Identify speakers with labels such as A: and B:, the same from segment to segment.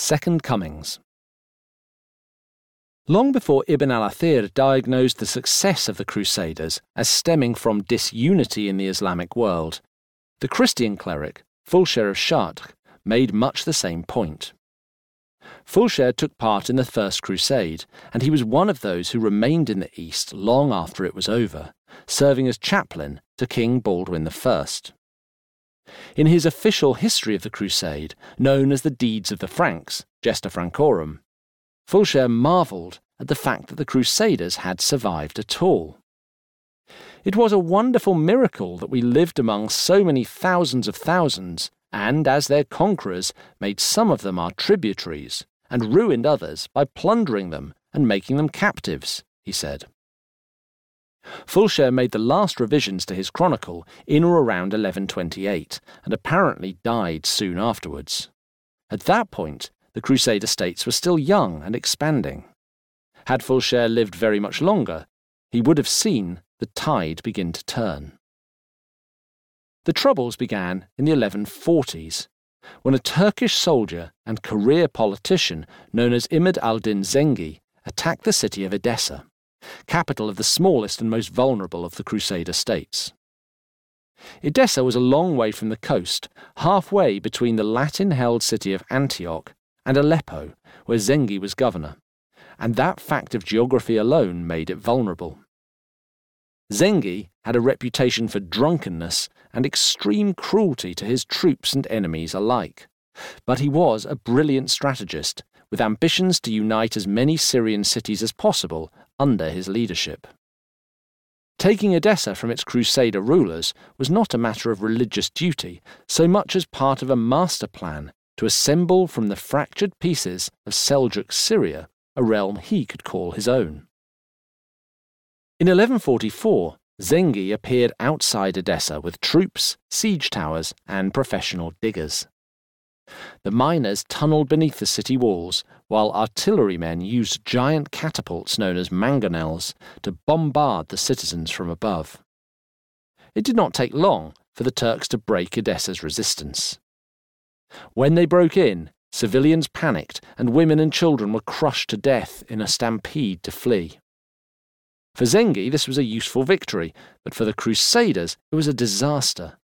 A: Second Comings. Long before Ibn al Athir diagnosed the success of the Crusaders as stemming from disunity in the Islamic world, the Christian cleric, Fulcher of Chartres, made much the same point. Fulcher took part in the First Crusade, and he was one of those who remained in the East long after it was over, serving as chaplain to King Baldwin I. In his official history of the Crusade, known as the Deeds of the Franks, Gesta Francorum, Fulcher marvelled at the fact that the Crusaders had survived at all. It was a wonderful miracle that we lived among so many thousands of thousands, and, as their conquerors, made some of them our tributaries, and ruined others by plundering them and making them captives, he said. Fulcher made the last revisions to his chronicle in or around 1128, and apparently died soon afterwards. At that point, the Crusader states were still young and expanding. Had Fulcher lived very much longer, he would have seen the tide begin to turn. The troubles began in the 1140s, when a Turkish soldier and career politician known as Imad al-Din Zengi attacked the city of Edessa capital of the smallest and most vulnerable of the Crusader states. Edessa was a long way from the coast, halfway between the Latin held city of Antioch and Aleppo, where Zengi was governor, and that fact of geography alone made it vulnerable. Zengi had a reputation for drunkenness and extreme cruelty to his troops and enemies alike, but he was a brilliant strategist with ambitions to unite as many Syrian cities as possible under his leadership. Taking Edessa from its Crusader rulers was not a matter of religious duty so much as part of a master plan to assemble from the fractured pieces of Seljuk Syria a realm he could call his own. In 1144, Zengi appeared outside Edessa with troops, siege towers, and professional diggers. The miners tunneled beneath the city walls, while artillerymen used giant catapults known as mangonels to bombard the citizens from above. It did not take long for the Turks to break Edessa's resistance. When they broke in, civilians panicked and women and children were crushed to death in a stampede to flee. For Zengi, this was a useful victory, but for the Crusaders, it was a disaster.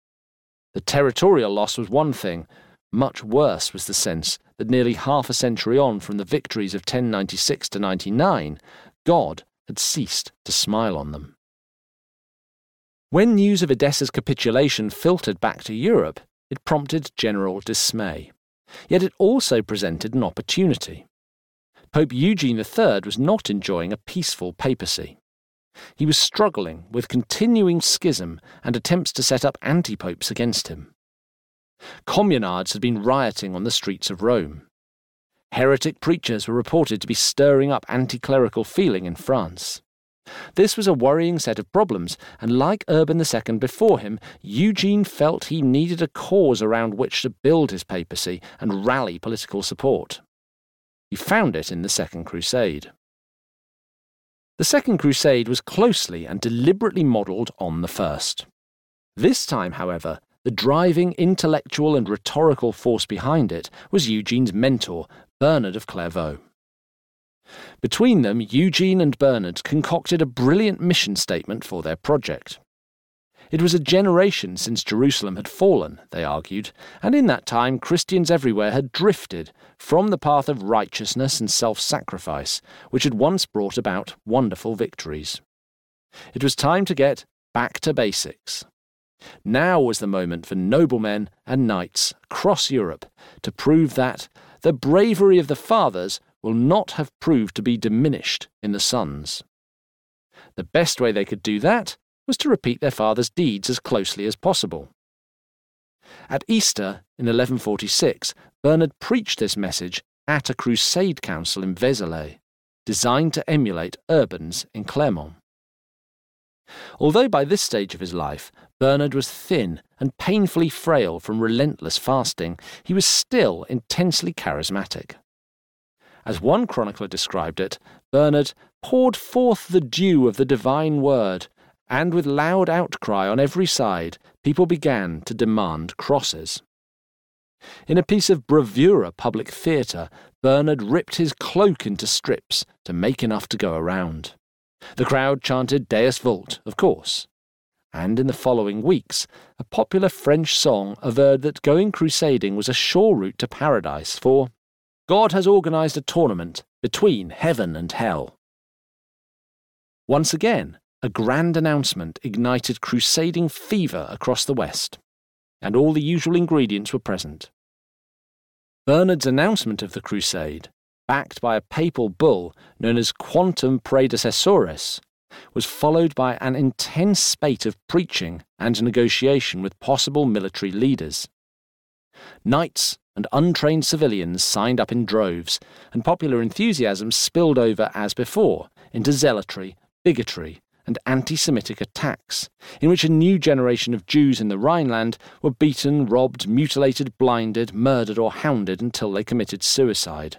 A: The territorial loss was one thing, much worse was the sense that nearly half a century on from the victories of 1096 to 99, God had ceased to smile on them. When news of Edessa's capitulation filtered back to Europe, it prompted general dismay. Yet it also presented an opportunity. Pope Eugene III was not enjoying a peaceful papacy. He was struggling with continuing schism and attempts to set up anti popes against him. Communards had been rioting on the streets of Rome. Heretic preachers were reported to be stirring up anti clerical feeling in France. This was a worrying set of problems, and like Urban II before him, Eugene felt he needed a cause around which to build his papacy and rally political support. He found it in the Second Crusade. The Second Crusade was closely and deliberately modelled on the First. This time, however, the driving intellectual and rhetorical force behind it was Eugene's mentor, Bernard of Clairvaux. Between them, Eugene and Bernard concocted a brilliant mission statement for their project. It was a generation since Jerusalem had fallen, they argued, and in that time Christians everywhere had drifted from the path of righteousness and self sacrifice, which had once brought about wonderful victories. It was time to get back to basics. Now was the moment for noblemen and knights across Europe to prove that the bravery of the fathers will not have proved to be diminished in the sons. The best way they could do that was to repeat their fathers' deeds as closely as possible. At Easter in 1146, Bernard preached this message at a crusade council in Vézelay, designed to emulate Urban's in Clermont. Although by this stage of his life Bernard was thin and painfully frail from relentless fasting, he was still intensely charismatic. As one chronicler described it, Bernard poured forth the dew of the divine word, and with loud outcry on every side, people began to demand crosses. In a piece of bravura public theatre, Bernard ripped his cloak into strips to make enough to go around. The crowd chanted Deus Vult, of course. And in the following weeks, a popular French song averred that going crusading was a sure route to paradise, for God has organised a tournament between heaven and hell. Once again, a grand announcement ignited crusading fever across the West, and all the usual ingredients were present. Bernard's announcement of the crusade, backed by a papal bull known as Quantum Predecessoris, was followed by an intense spate of preaching and negotiation with possible military leaders. Knights and untrained civilians signed up in droves, and popular enthusiasm spilled over as before into zealotry, bigotry, and anti Semitic attacks, in which a new generation of Jews in the Rhineland were beaten, robbed, mutilated, blinded, murdered, or hounded until they committed suicide.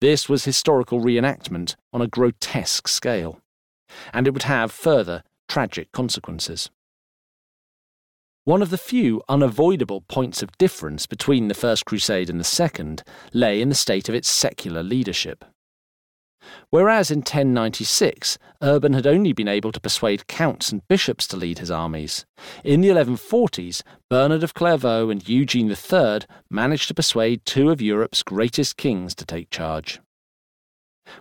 A: This was historical reenactment on a grotesque scale, and it would have further tragic consequences. One of the few unavoidable points of difference between the First Crusade and the Second lay in the state of its secular leadership. Whereas in 1096, Urban had only been able to persuade counts and bishops to lead his armies, in the 1140s, Bernard of Clairvaux and Eugene III managed to persuade two of Europe's greatest kings to take charge.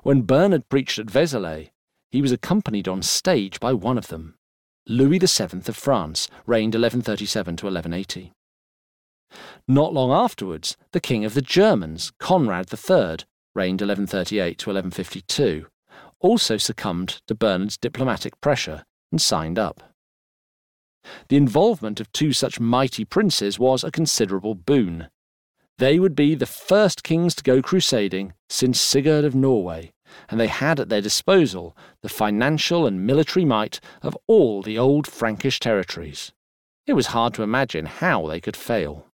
A: When Bernard preached at Vézelay, he was accompanied on stage by one of them, Louis VII of France, reigned 1137 to 1180. Not long afterwards, the king of the Germans, Conrad III, reigned 1138 to 1152, also succumbed to Bernard's diplomatic pressure and signed up. The involvement of two such mighty princes was a considerable boon. They would be the first kings to go crusading since Sigurd of Norway, and they had at their disposal the financial and military might of all the old Frankish territories. It was hard to imagine how they could fail.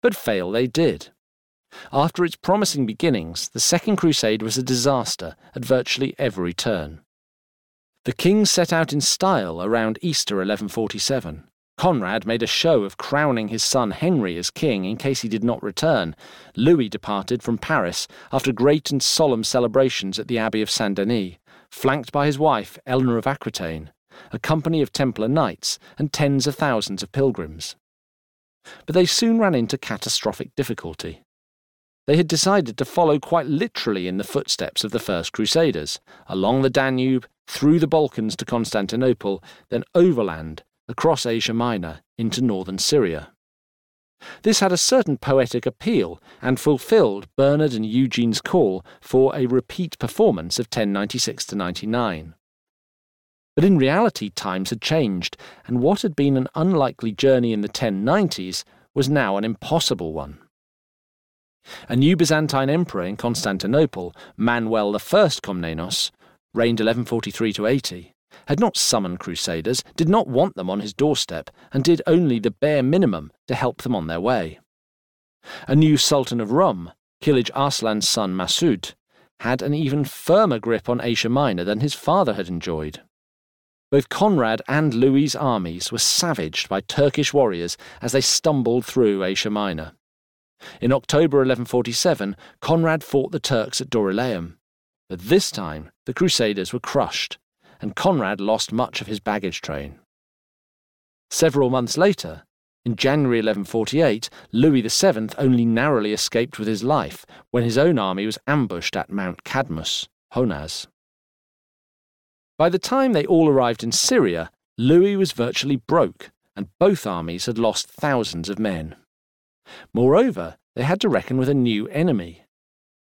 A: But fail they did. After its promising beginnings, the Second Crusade was a disaster at virtually every turn. The king set out in style around Easter 1147. Conrad made a show of crowning his son Henry as king in case he did not return. Louis departed from Paris after great and solemn celebrations at the Abbey of Saint Denis, flanked by his wife, Eleanor of Aquitaine, a company of Templar knights, and tens of thousands of pilgrims. But they soon ran into catastrophic difficulty. They had decided to follow quite literally in the footsteps of the first Crusaders, along the Danube, through the Balkans to Constantinople, then overland, across Asia Minor, into northern Syria. This had a certain poetic appeal and fulfilled Bernard and Eugene's call for a repeat performance of 1096 to 99. But in reality, times had changed, and what had been an unlikely journey in the 1090s was now an impossible one. A new Byzantine emperor in Constantinople, Manuel I Komnenos, reigned 1143 to 80, had not summoned crusaders, did not want them on his doorstep, and did only the bare minimum to help them on their way. A new Sultan of Rum, Kilij Arslan's son Masud, had an even firmer grip on Asia Minor than his father had enjoyed. Both Conrad and Louis's armies were savaged by Turkish warriors as they stumbled through Asia Minor. In October 1147, Conrad fought the Turks at Dorylaeum. But this time, the Crusaders were crushed, and Conrad lost much of his baggage train. Several months later, in January 1148, Louis VII only narrowly escaped with his life when his own army was ambushed at Mount Cadmus, Honaz. By the time they all arrived in Syria, Louis was virtually broke, and both armies had lost thousands of men. Moreover, they had to reckon with a new enemy.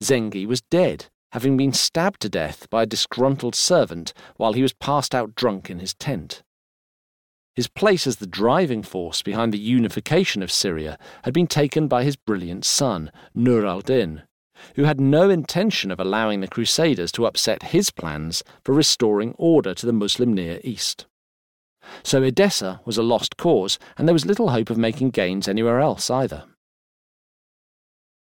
A: Zengi was dead, having been stabbed to death by a disgruntled servant while he was passed out drunk in his tent. His place as the driving force behind the unification of Syria had been taken by his brilliant son, Nur al-Din, who had no intention of allowing the Crusaders to upset his plans for restoring order to the Muslim Near East. So Edessa was a lost cause, and there was little hope of making gains anywhere else either.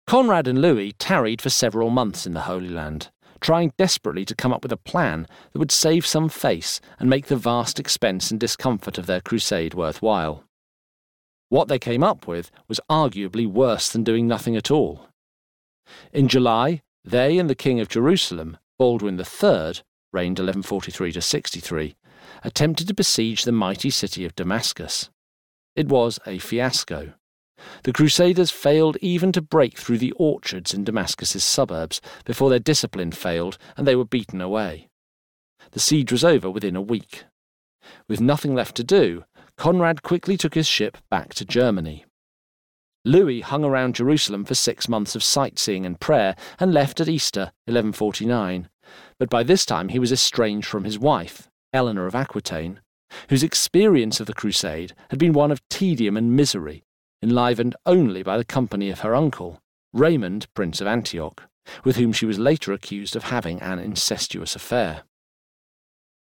A: Conrad and Louis tarried for several months in the Holy Land, trying desperately to come up with a plan that would save some face and make the vast expense and discomfort of their crusade worthwhile. What they came up with was arguably worse than doing nothing at all. In July, they and the King of Jerusalem, Baldwin III, reigned 1143 to 63, attempted to besiege the mighty city of Damascus. It was a fiasco. The Crusaders failed even to break through the orchards in Damascus's suburbs before their discipline failed and they were beaten away. The siege was over within a week. With nothing left to do, Conrad quickly took his ship back to Germany. Louis hung around Jerusalem for six months of sightseeing and prayer and left at Easter 1149, but by this time he was estranged from his wife, Eleanor of Aquitaine, whose experience of the crusade had been one of tedium and misery, enlivened only by the company of her uncle, Raymond, Prince of Antioch, with whom she was later accused of having an incestuous affair.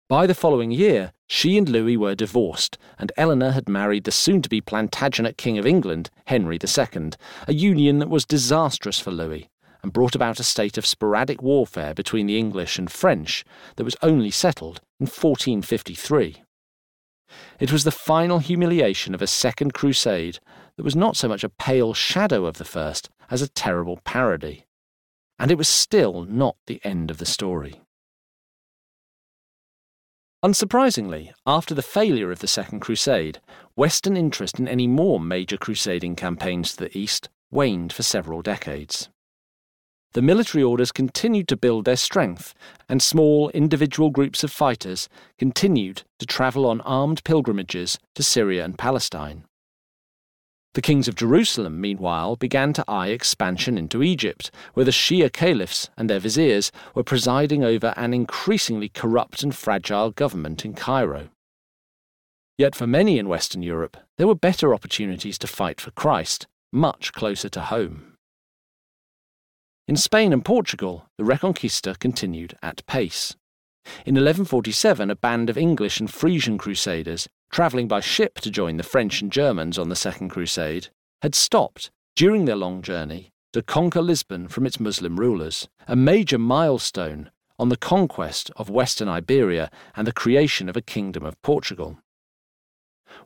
A: By the following year, she and Louis were divorced, and Eleanor had married the soon to be Plantagenet King of England, Henry II, a union that was disastrous for Louis and brought about a state of sporadic warfare between the English and French that was only settled in 1453. It was the final humiliation of a second crusade that was not so much a pale shadow of the first as a terrible parody. And it was still not the end of the story. Unsurprisingly, after the failure of the Second Crusade, Western interest in any more major crusading campaigns to the east waned for several decades. The military orders continued to build their strength, and small individual groups of fighters continued to travel on armed pilgrimages to Syria and Palestine. The kings of Jerusalem, meanwhile, began to eye expansion into Egypt, where the Shia caliphs and their viziers were presiding over an increasingly corrupt and fragile government in Cairo. Yet for many in Western Europe, there were better opportunities to fight for Christ, much closer to home. In Spain and Portugal, the Reconquista continued at pace. In 1147, a band of English and Frisian crusaders travelling by ship to join the French and Germans on the Second Crusade, had stopped, during their long journey, to conquer Lisbon from its Muslim rulers, a major milestone on the conquest of western Iberia and the creation of a kingdom of Portugal.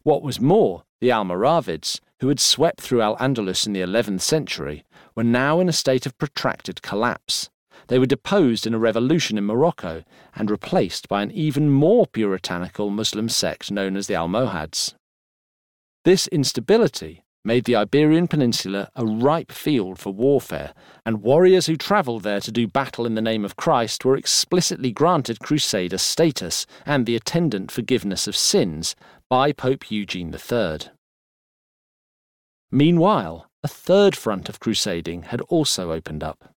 A: What was more, the Almoravids, who had swept through Al Andalus in the 11th century, were now in a state of protracted collapse, they were deposed in a revolution in Morocco and replaced by an even more puritanical Muslim sect known as the Almohads. This instability made the Iberian Peninsula a ripe field for warfare, and warriors who travelled there to do battle in the name of Christ were explicitly granted crusader status and the attendant forgiveness of sins by Pope Eugene III. Meanwhile, a third front of crusading had also opened up.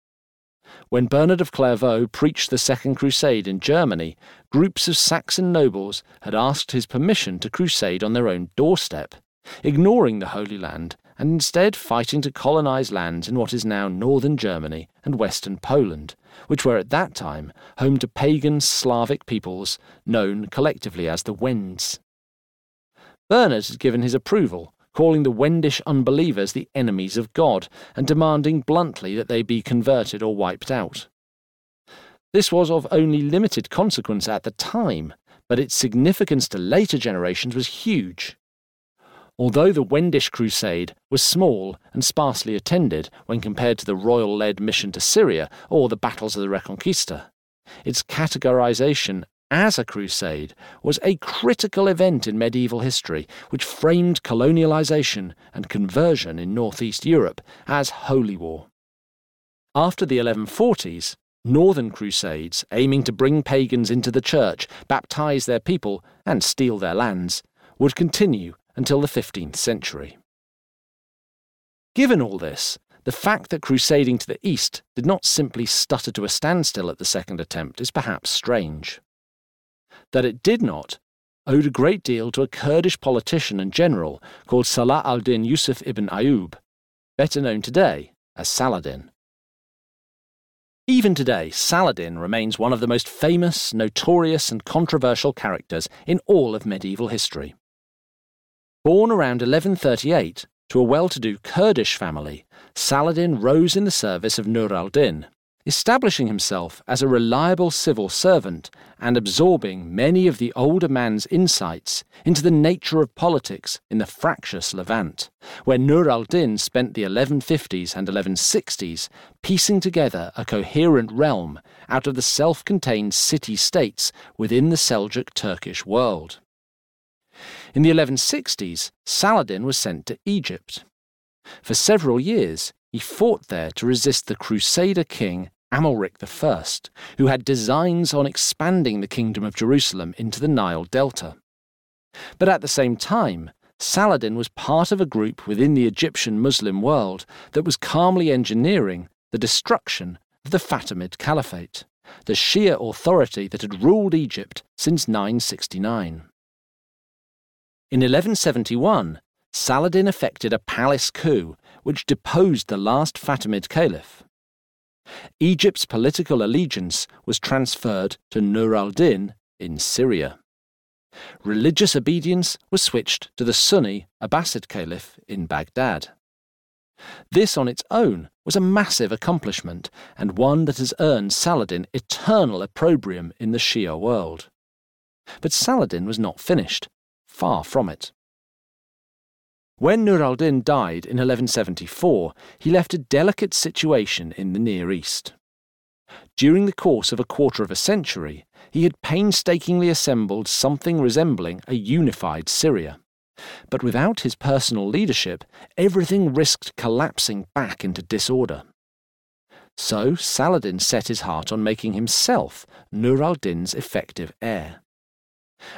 A: When Bernard of Clairvaux preached the Second Crusade in Germany, groups of Saxon nobles had asked his permission to crusade on their own doorstep, ignoring the Holy Land and instead fighting to colonize lands in what is now northern Germany and western Poland, which were at that time home to pagan Slavic peoples known collectively as the Wends. Bernard had given his approval calling the Wendish unbelievers the enemies of God, and demanding bluntly that they be converted or wiped out. This was of only limited consequence at the time, but its significance to later generations was huge. Although the Wendish crusade was small and sparsely attended when compared to the royal led mission to Syria or the battles of the Reconquista, its categorization as a crusade was a critical event in medieval history which framed colonialization and conversion in northeast Europe as holy war. After the 1140s, northern crusades aiming to bring pagans into the church, baptize their people, and steal their lands would continue until the 15th century. Given all this, the fact that crusading to the east did not simply stutter to a standstill at the second attempt is perhaps strange that it did not owed a great deal to a Kurdish politician and general called Salah al-Din Yusuf ibn Ayyub, better known today as Saladin. Even today, Saladin remains one of the most famous, notorious, and controversial characters in all of medieval history. Born around 1138 to a well to do Kurdish family, Saladin rose in the service of Nur al Din, establishing himself as a reliable civil servant and absorbing many of the older man's insights into the nature of politics in the fractious Levant, where Nur al Din spent the 1150s and 1160s piecing together a coherent realm out of the self contained city states within the Seljuk Turkish world. In the 1160s, Saladin was sent to Egypt. For several years, he fought there to resist the Crusader king Amalric I, who had designs on expanding the Kingdom of Jerusalem into the Nile Delta. But at the same time, Saladin was part of a group within the Egyptian Muslim world that was calmly engineering the destruction of the Fatimid Caliphate, the Shia authority that had ruled Egypt since 969. In 1171, Saladin effected a palace coup which deposed the last Fatimid caliph. Egypt's political allegiance was transferred to Nur al Din in Syria. Religious obedience was switched to the Sunni Abbasid Caliph in Baghdad. This on its own was a massive accomplishment and one that has earned Saladin eternal opprobrium in the Shia world. But Saladin was not finished, far from it. When Nur al Din died in 1174, he left a delicate situation in the Near East. During the course of a quarter of a century, he had painstakingly assembled something resembling a unified Syria. But without his personal leadership, everything risked collapsing back into disorder. So Saladin set his heart on making himself Nur al Din's effective heir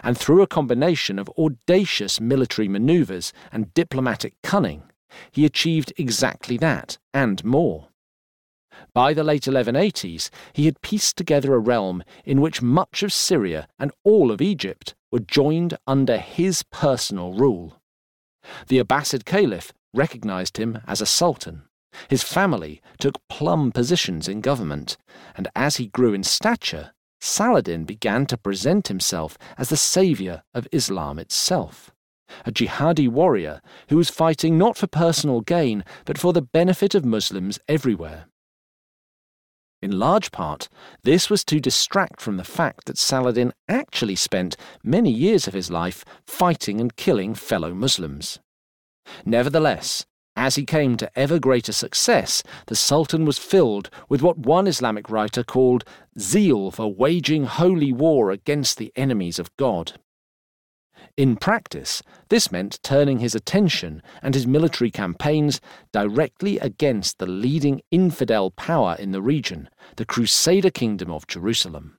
A: and through a combination of audacious military manoeuvres and diplomatic cunning, he achieved exactly that and more. By the late 1180s, he had pieced together a realm in which much of Syria and all of Egypt were joined under his personal rule. The Abbasid Caliph recognized him as a sultan. His family took plum positions in government, and as he grew in stature, Saladin began to present himself as the saviour of Islam itself, a jihadi warrior who was fighting not for personal gain but for the benefit of Muslims everywhere. In large part, this was to distract from the fact that Saladin actually spent many years of his life fighting and killing fellow Muslims. Nevertheless, as he came to ever greater success, the Sultan was filled with what one Islamic writer called zeal for waging holy war against the enemies of God. In practice, this meant turning his attention and his military campaigns directly against the leading infidel power in the region, the Crusader Kingdom of Jerusalem.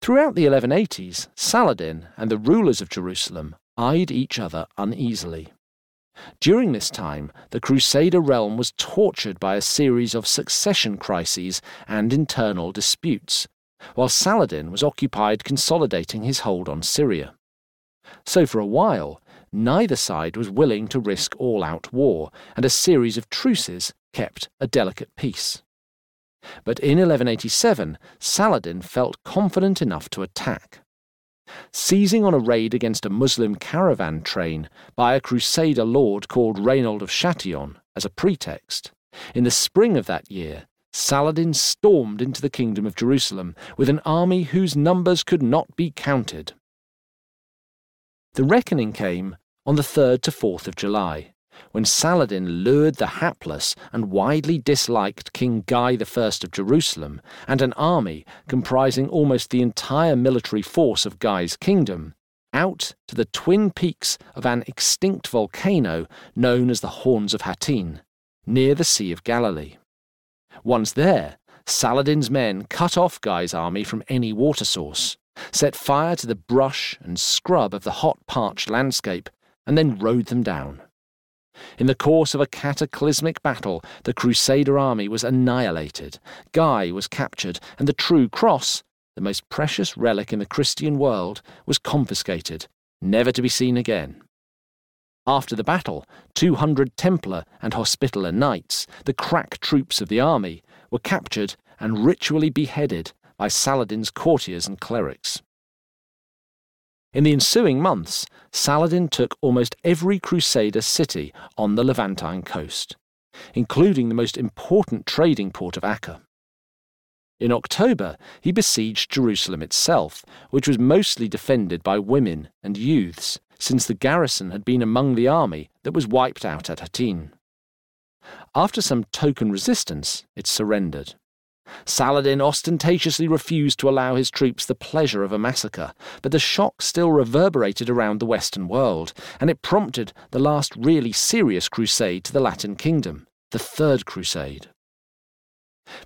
A: Throughout the 1180s, Saladin and the rulers of Jerusalem eyed each other uneasily. During this time, the Crusader realm was tortured by a series of succession crises and internal disputes, while Saladin was occupied consolidating his hold on Syria. So, for a while, neither side was willing to risk all out war, and a series of truces kept a delicate peace. But in 1187, Saladin felt confident enough to attack seizing on a raid against a Muslim caravan train by a Crusader lord called Reynold of Chatillon as a pretext. In the spring of that year, Saladin stormed into the kingdom of Jerusalem with an army whose numbers could not be counted. The reckoning came on the 3rd to 4th of July, when Saladin lured the hapless and widely disliked King Guy I of Jerusalem and an army comprising almost the entire military force of Guy's kingdom out to the twin peaks of an extinct volcano known as the Horns of Hattin, near the Sea of Galilee. Once there, Saladin's men cut off Guy's army from any water source, set fire to the brush and scrub of the hot parched landscape, and then rode them down. In the course of a cataclysmic battle, the Crusader army was annihilated, Guy was captured, and the True Cross, the most precious relic in the Christian world, was confiscated, never to be seen again. After the battle, 200 Templar and Hospitaller knights, the crack troops of the army, were captured and ritually beheaded by Saladin's courtiers and clerics. In the ensuing months, Saladin took almost every Crusader city on the Levantine coast, including the most important trading port of Acre. In October, he besieged Jerusalem itself, which was mostly defended by women and youths, since the garrison had been among the army that was wiped out at Hattin. After some token resistance, it surrendered. Saladin ostentatiously refused to allow his troops the pleasure of a massacre, but the shock still reverberated around the Western world, and it prompted the last really serious crusade to the Latin kingdom, the Third Crusade.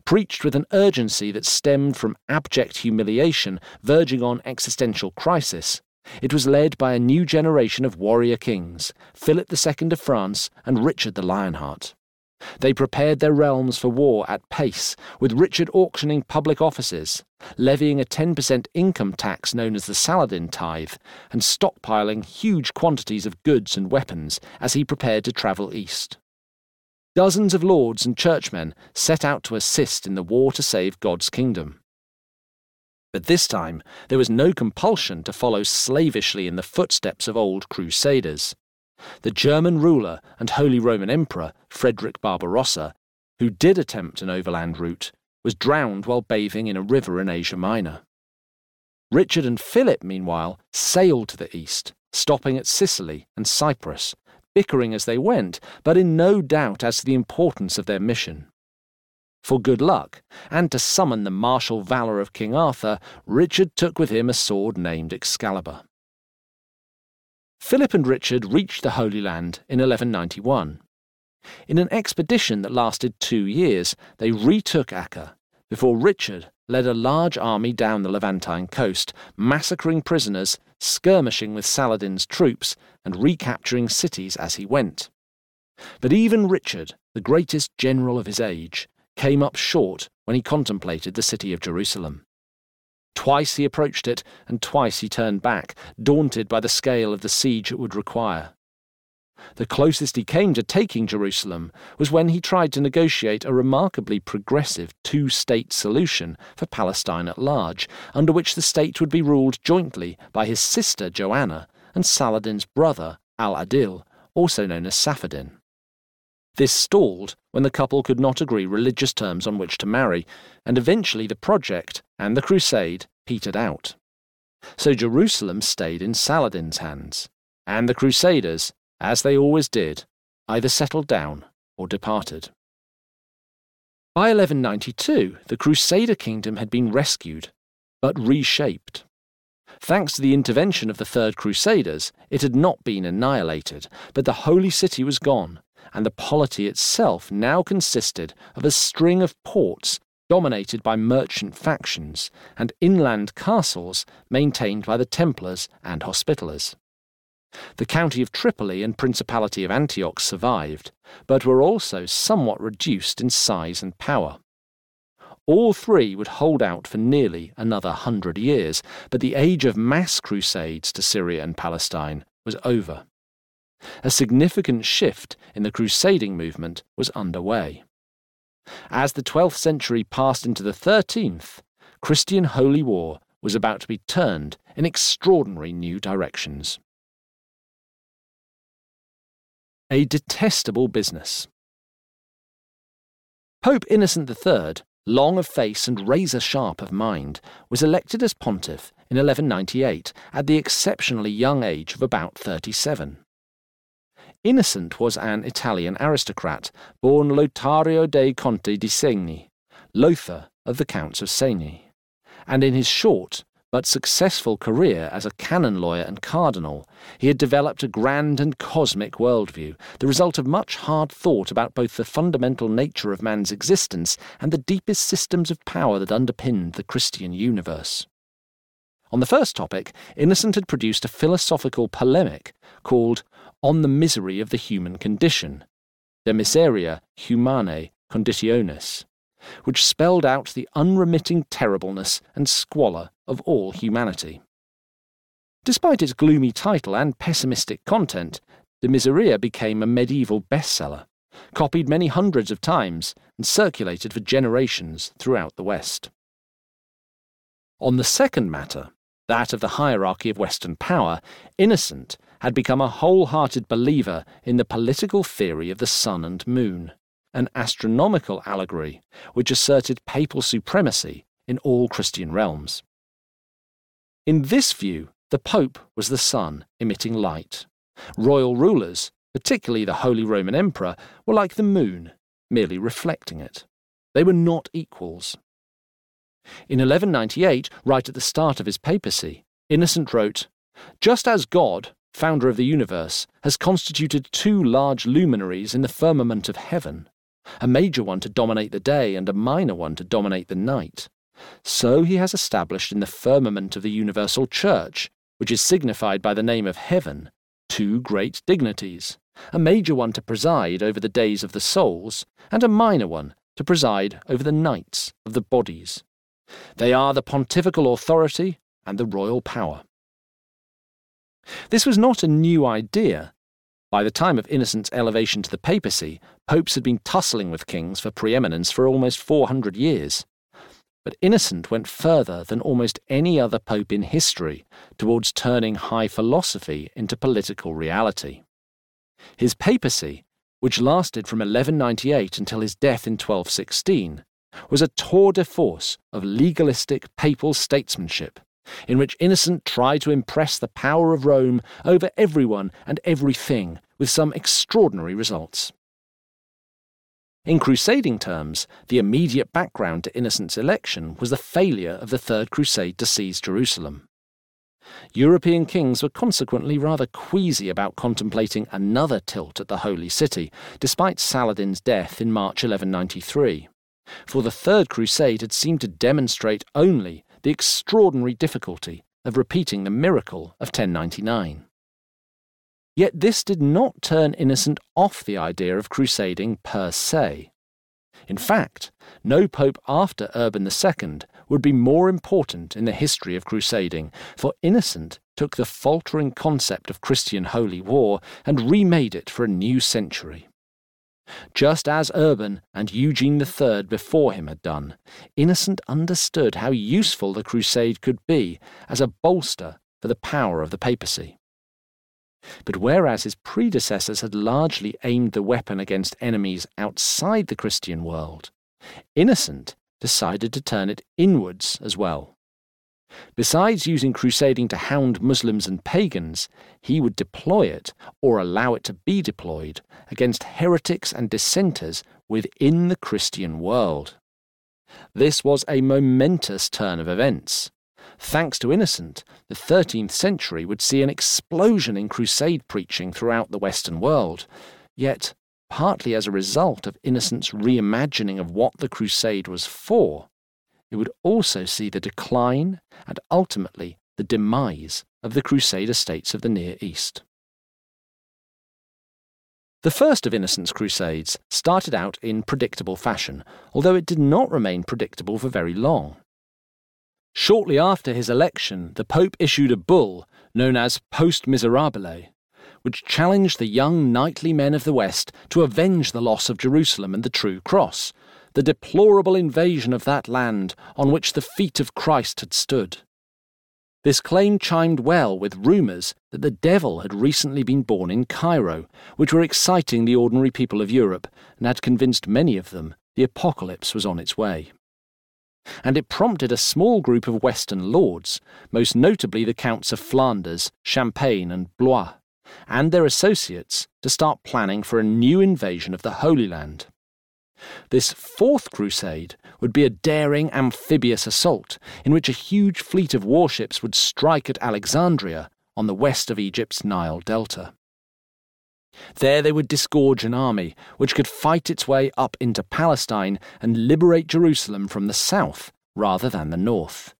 A: Preached with an urgency that stemmed from abject humiliation verging on existential crisis, it was led by a new generation of warrior kings, Philip II of France and Richard the Lionheart. They prepared their realms for war at pace, with Richard auctioning public offices, levying a 10% income tax known as the Saladin tithe, and stockpiling huge quantities of goods and weapons as he prepared to travel east. Dozens of lords and churchmen set out to assist in the war to save God's kingdom. But this time, there was no compulsion to follow slavishly in the footsteps of old crusaders. The German ruler and Holy Roman Emperor, Frederick Barbarossa, who did attempt an overland route, was drowned while bathing in a river in Asia Minor. Richard and Philip, meanwhile, sailed to the east, stopping at Sicily and Cyprus, bickering as they went, but in no doubt as to the importance of their mission. For good luck, and to summon the martial valour of King Arthur, Richard took with him a sword named Excalibur. Philip and Richard reached the Holy Land in 1191. In an expedition that lasted two years, they retook Acre, before Richard led a large army down the Levantine coast, massacring prisoners, skirmishing with Saladin's troops, and recapturing cities as he went. But even Richard, the greatest general of his age, came up short when he contemplated the city of Jerusalem. Twice he approached it, and twice he turned back, daunted by the scale of the siege it would require. The closest he came to taking Jerusalem was when he tried to negotiate a remarkably progressive two state solution for Palestine at large, under which the state would be ruled jointly by his sister Joanna and Saladin's brother Al Adil, also known as Saphedin. This stalled when the couple could not agree religious terms on which to marry, and eventually the project and the crusade petered out. So Jerusalem stayed in Saladin's hands, and the crusaders, as they always did, either settled down or departed. By 1192, the Crusader kingdom had been rescued, but reshaped. Thanks to the intervention of the Third Crusaders, it had not been annihilated, but the Holy City was gone, and the polity itself now consisted of a string of ports dominated by merchant factions and inland castles maintained by the Templars and Hospitallers. The county of Tripoli and Principality of Antioch survived, but were also somewhat reduced in size and power. All three would hold out for nearly another hundred years, but the age of mass crusades to Syria and Palestine was over a significant shift in the crusading movement was underway. As the 12th century passed into the 13th, Christian holy war was about to be turned in extraordinary new directions. A detestable business. Pope Innocent III, long of face and razor sharp of mind, was elected as pontiff in 1198 at the exceptionally young age of about 37. Innocent was an Italian aristocrat, born Lothario dei Conti di Segni, Lothair of the Counts of Segni, and in his short but successful career as a canon lawyer and cardinal, he had developed a grand and cosmic worldview, the result of much hard thought about both the fundamental nature of man's existence and the deepest systems of power that underpinned the Christian universe. On the first topic, Innocent had produced a philosophical polemic called On the Misery of the Human Condition, De Miseria Humanae Conditionis, which spelled out the unremitting terribleness and squalor of all humanity. Despite its gloomy title and pessimistic content, De Miseria became a medieval bestseller, copied many hundreds of times, and circulated for generations throughout the West. On the second matter, that of the hierarchy of Western power, Innocent had become a wholehearted believer in the political theory of the sun and moon, an astronomical allegory which asserted papal supremacy in all Christian realms. In this view, the Pope was the sun emitting light. Royal rulers, particularly the Holy Roman Emperor, were like the moon, merely reflecting it. They were not equals. In 1198, right at the start of his papacy, Innocent wrote, Just as God, founder of the universe, has constituted two large luminaries in the firmament of heaven, a major one to dominate the day and a minor one to dominate the night, so he has established in the firmament of the universal church, which is signified by the name of heaven, two great dignities, a major one to preside over the days of the souls, and a minor one to preside over the nights of the bodies. They are the pontifical authority and the royal power. This was not a new idea. By the time of Innocent's elevation to the papacy, popes had been tussling with kings for preeminence for almost 400 years. But Innocent went further than almost any other pope in history towards turning high philosophy into political reality. His papacy, which lasted from 1198 until his death in 1216, was a tour de force of legalistic papal statesmanship in which Innocent tried to impress the power of Rome over everyone and everything with some extraordinary results. In crusading terms, the immediate background to Innocent's election was the failure of the Third Crusade to seize Jerusalem. European kings were consequently rather queasy about contemplating another tilt at the Holy City, despite Saladin's death in March 1193. For the Third Crusade had seemed to demonstrate only the extraordinary difficulty of repeating the miracle of 1099. Yet this did not turn Innocent off the idea of crusading per se. In fact, no pope after Urban II would be more important in the history of crusading, for Innocent took the faltering concept of Christian holy war and remade it for a new century. Just as Urban and Eugene III before him had done, Innocent understood how useful the crusade could be as a bolster for the power of the papacy. But whereas his predecessors had largely aimed the weapon against enemies outside the Christian world, Innocent decided to turn it inwards as well. Besides using crusading to hound Muslims and pagans, he would deploy it, or allow it to be deployed, against heretics and dissenters within the Christian world. This was a momentous turn of events. Thanks to Innocent, the 13th century would see an explosion in crusade preaching throughout the Western world. Yet, partly as a result of Innocent's reimagining of what the crusade was for, it would also see the decline and ultimately the demise of the Crusader states of the Near East. The first of Innocent's crusades started out in predictable fashion, although it did not remain predictable for very long. Shortly after his election, the Pope issued a bull known as Post Miserabile, which challenged the young knightly men of the West to avenge the loss of Jerusalem and the true cross, the deplorable invasion of that land on which the feet of Christ had stood. This claim chimed well with rumours that the devil had recently been born in Cairo, which were exciting the ordinary people of Europe and had convinced many of them the apocalypse was on its way. And it prompted a small group of Western lords, most notably the Counts of Flanders, Champagne, and Blois, and their associates, to start planning for a new invasion of the Holy Land. This fourth crusade would be a daring amphibious assault in which a huge fleet of warships would strike at Alexandria on the west of Egypt's Nile Delta. There they would disgorge an army which could fight its way up into Palestine and liberate Jerusalem from the south rather than the north.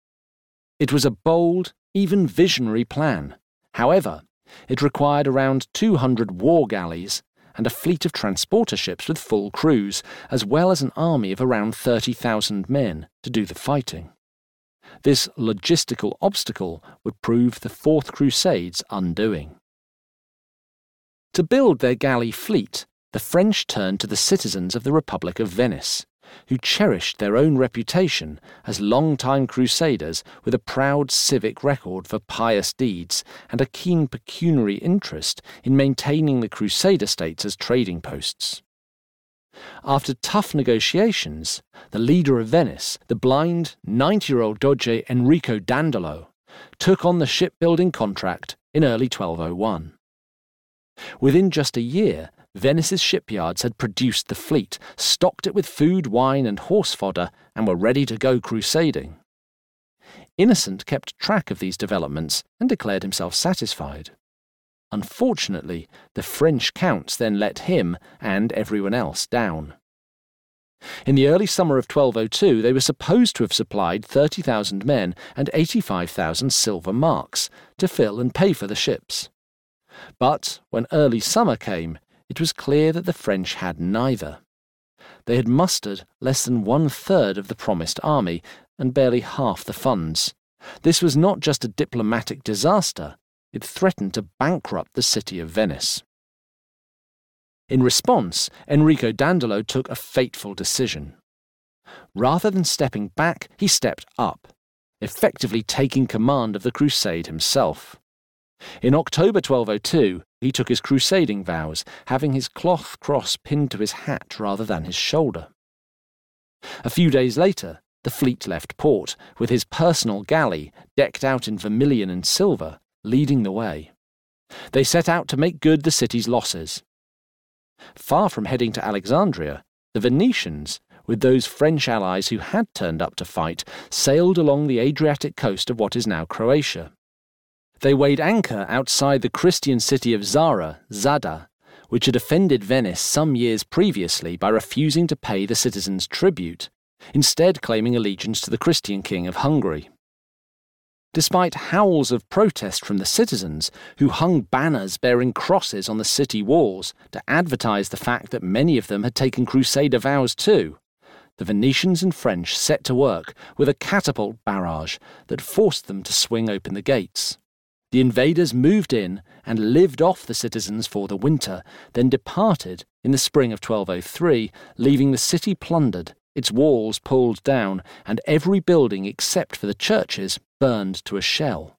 A: It was a bold, even visionary plan. However, it required around 200 war galleys and a fleet of transporter ships with full crews, as well as an army of around 30,000 men to do the fighting. This logistical obstacle would prove the Fourth Crusade's undoing. To build their galley fleet, the French turned to the citizens of the Republic of Venice who cherished their own reputation as long-time crusaders with a proud civic record for pious deeds and a keen pecuniary interest in maintaining the crusader states as trading posts. After tough negotiations, the leader of Venice, the blind 90 year old Doge Enrico Dandolo, took on the shipbuilding contract in early 1201. Within just a year, Venice's shipyards had produced the fleet, stocked it with food, wine, and horse fodder, and were ready to go crusading. Innocent kept track of these developments and declared himself satisfied. Unfortunately, the French counts then let him and everyone else down. In the early summer of 1202, they were supposed to have supplied 30,000 men and 85,000 silver marks to fill and pay for the ships. But when early summer came, it was clear that the French had neither. They had mustered less than one third of the promised army and barely half the funds. This was not just a diplomatic disaster, it threatened to bankrupt the city of Venice. In response, Enrico Dandolo took a fateful decision. Rather than stepping back, he stepped up, effectively taking command of the crusade himself. In October 1202, he took his crusading vows, having his cloth cross pinned to his hat rather than his shoulder. A few days later, the fleet left port, with his personal galley, decked out in vermilion and silver, leading the way. They set out to make good the city's losses. Far from heading to Alexandria, the Venetians, with those French allies who had turned up to fight, sailed along the Adriatic coast of what is now Croatia. They weighed anchor outside the Christian city of Zara, Zadar, which had offended Venice some years previously by refusing to pay the citizens tribute, instead claiming allegiance to the Christian king of Hungary. Despite howls of protest from the citizens, who hung banners bearing crosses on the city walls to advertise the fact that many of them had taken crusader vows too, the Venetians and French set to work with a catapult barrage that forced them to swing open the gates. The invaders moved in and lived off the citizens for the winter, then departed in the spring of 1203, leaving the city plundered, its walls pulled down, and every building except for the churches burned to a shell.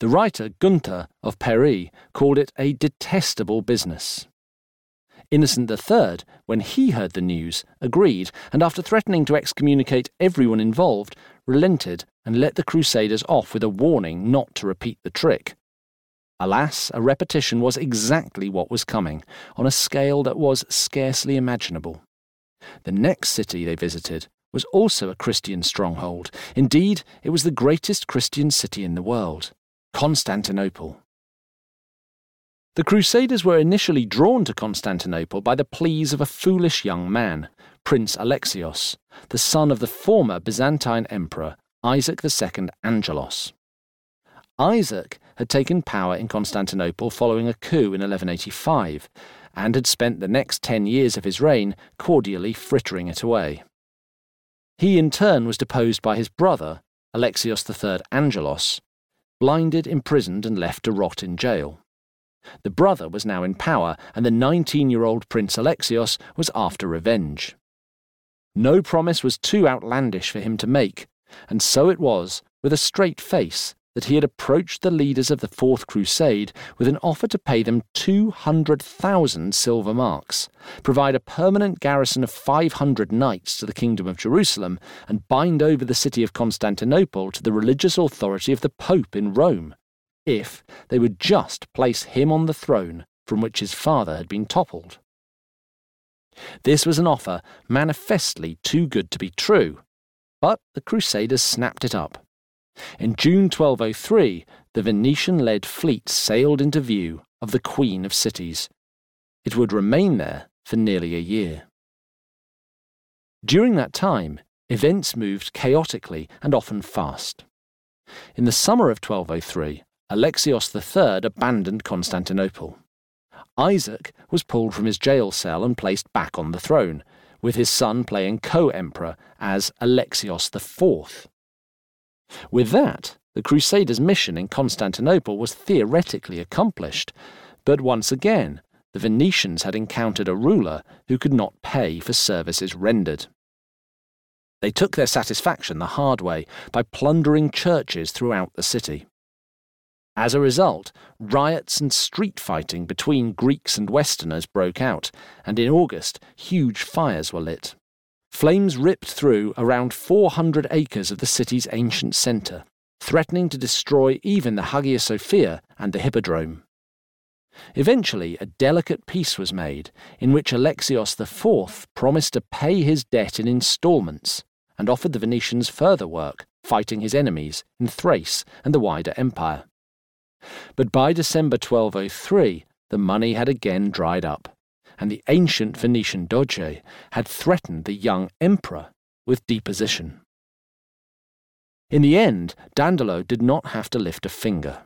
A: The writer Gunther of Pairis called it a detestable business. Innocent III, when he heard the news, agreed, and after threatening to excommunicate everyone involved, relented and let the Crusaders off with a warning not to repeat the trick. Alas, a repetition was exactly what was coming, on a scale that was scarcely imaginable. The next city they visited was also a Christian stronghold. Indeed, it was the greatest Christian city in the world Constantinople. The Crusaders were initially drawn to Constantinople by the pleas of a foolish young man, Prince Alexios, the son of the former Byzantine emperor Isaac II Angelos. Isaac had taken power in Constantinople following a coup in 1185 and had spent the next ten years of his reign cordially frittering it away. He in turn was deposed by his brother, Alexios III Angelos, blinded, imprisoned, and left to rot in jail. The brother was now in power, and the 19 year old Prince Alexios was after revenge. No promise was too outlandish for him to make, and so it was, with a straight face, that he had approached the leaders of the Fourth Crusade with an offer to pay them 200,000 silver marks, provide a permanent garrison of 500 knights to the Kingdom of Jerusalem, and bind over the city of Constantinople to the religious authority of the Pope in Rome if they would just place him on the throne from which his father had been toppled. This was an offer manifestly too good to be true, but the Crusaders snapped it up. In June 1203, the Venetian led fleet sailed into view of the Queen of Cities. It would remain there for nearly a year. During that time, events moved chaotically and often fast. In the summer of 1203, Alexios III abandoned Constantinople. Isaac was pulled from his jail cell and placed back on the throne, with his son playing co emperor as Alexios IV. With that, the Crusaders' mission in Constantinople was theoretically accomplished, but once again, the Venetians had encountered a ruler who could not pay for services rendered. They took their satisfaction the hard way by plundering churches throughout the city. As a result, riots and street fighting between Greeks and Westerners broke out, and in August, huge fires were lit. Flames ripped through around 400 acres of the city's ancient centre, threatening to destroy even the Hagia Sophia and the Hippodrome. Eventually, a delicate peace was made, in which Alexios IV promised to pay his debt in instalments and offered the Venetians further work, fighting his enemies in Thrace and the wider empire. But by December 1203, the money had again dried up, and the ancient Venetian Doge had threatened the young emperor with deposition. In the end, Dandolo did not have to lift a finger.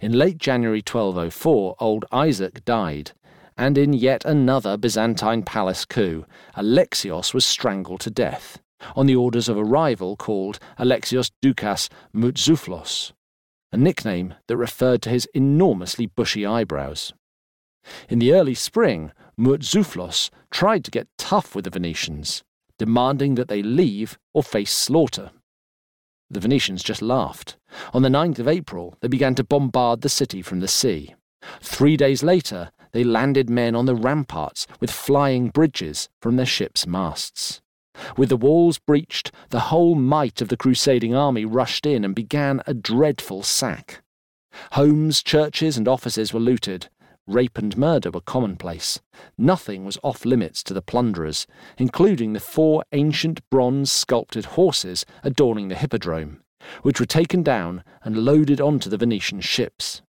A: In late January 1204, old Isaac died, and in yet another Byzantine palace coup, Alexios was strangled to death, on the orders of a rival called Alexios Doukas Mourtzouphlos a nickname that referred to his enormously bushy eyebrows. In the early spring, Mourtzouphlos tried to get tough with the Venetians, demanding that they leave or face slaughter. The Venetians just laughed. On the 9th of April, they began to bombard the city from the sea. Three days later, they landed men on the ramparts with flying bridges from their ships' masts. With the walls breached, the whole might of the crusading army rushed in and began a dreadful sack. Homes, churches, and offices were looted. Rape and murder were commonplace. Nothing was off limits to the plunderers, including the four ancient bronze sculpted horses adorning the hippodrome, which were taken down and loaded onto the Venetian ships.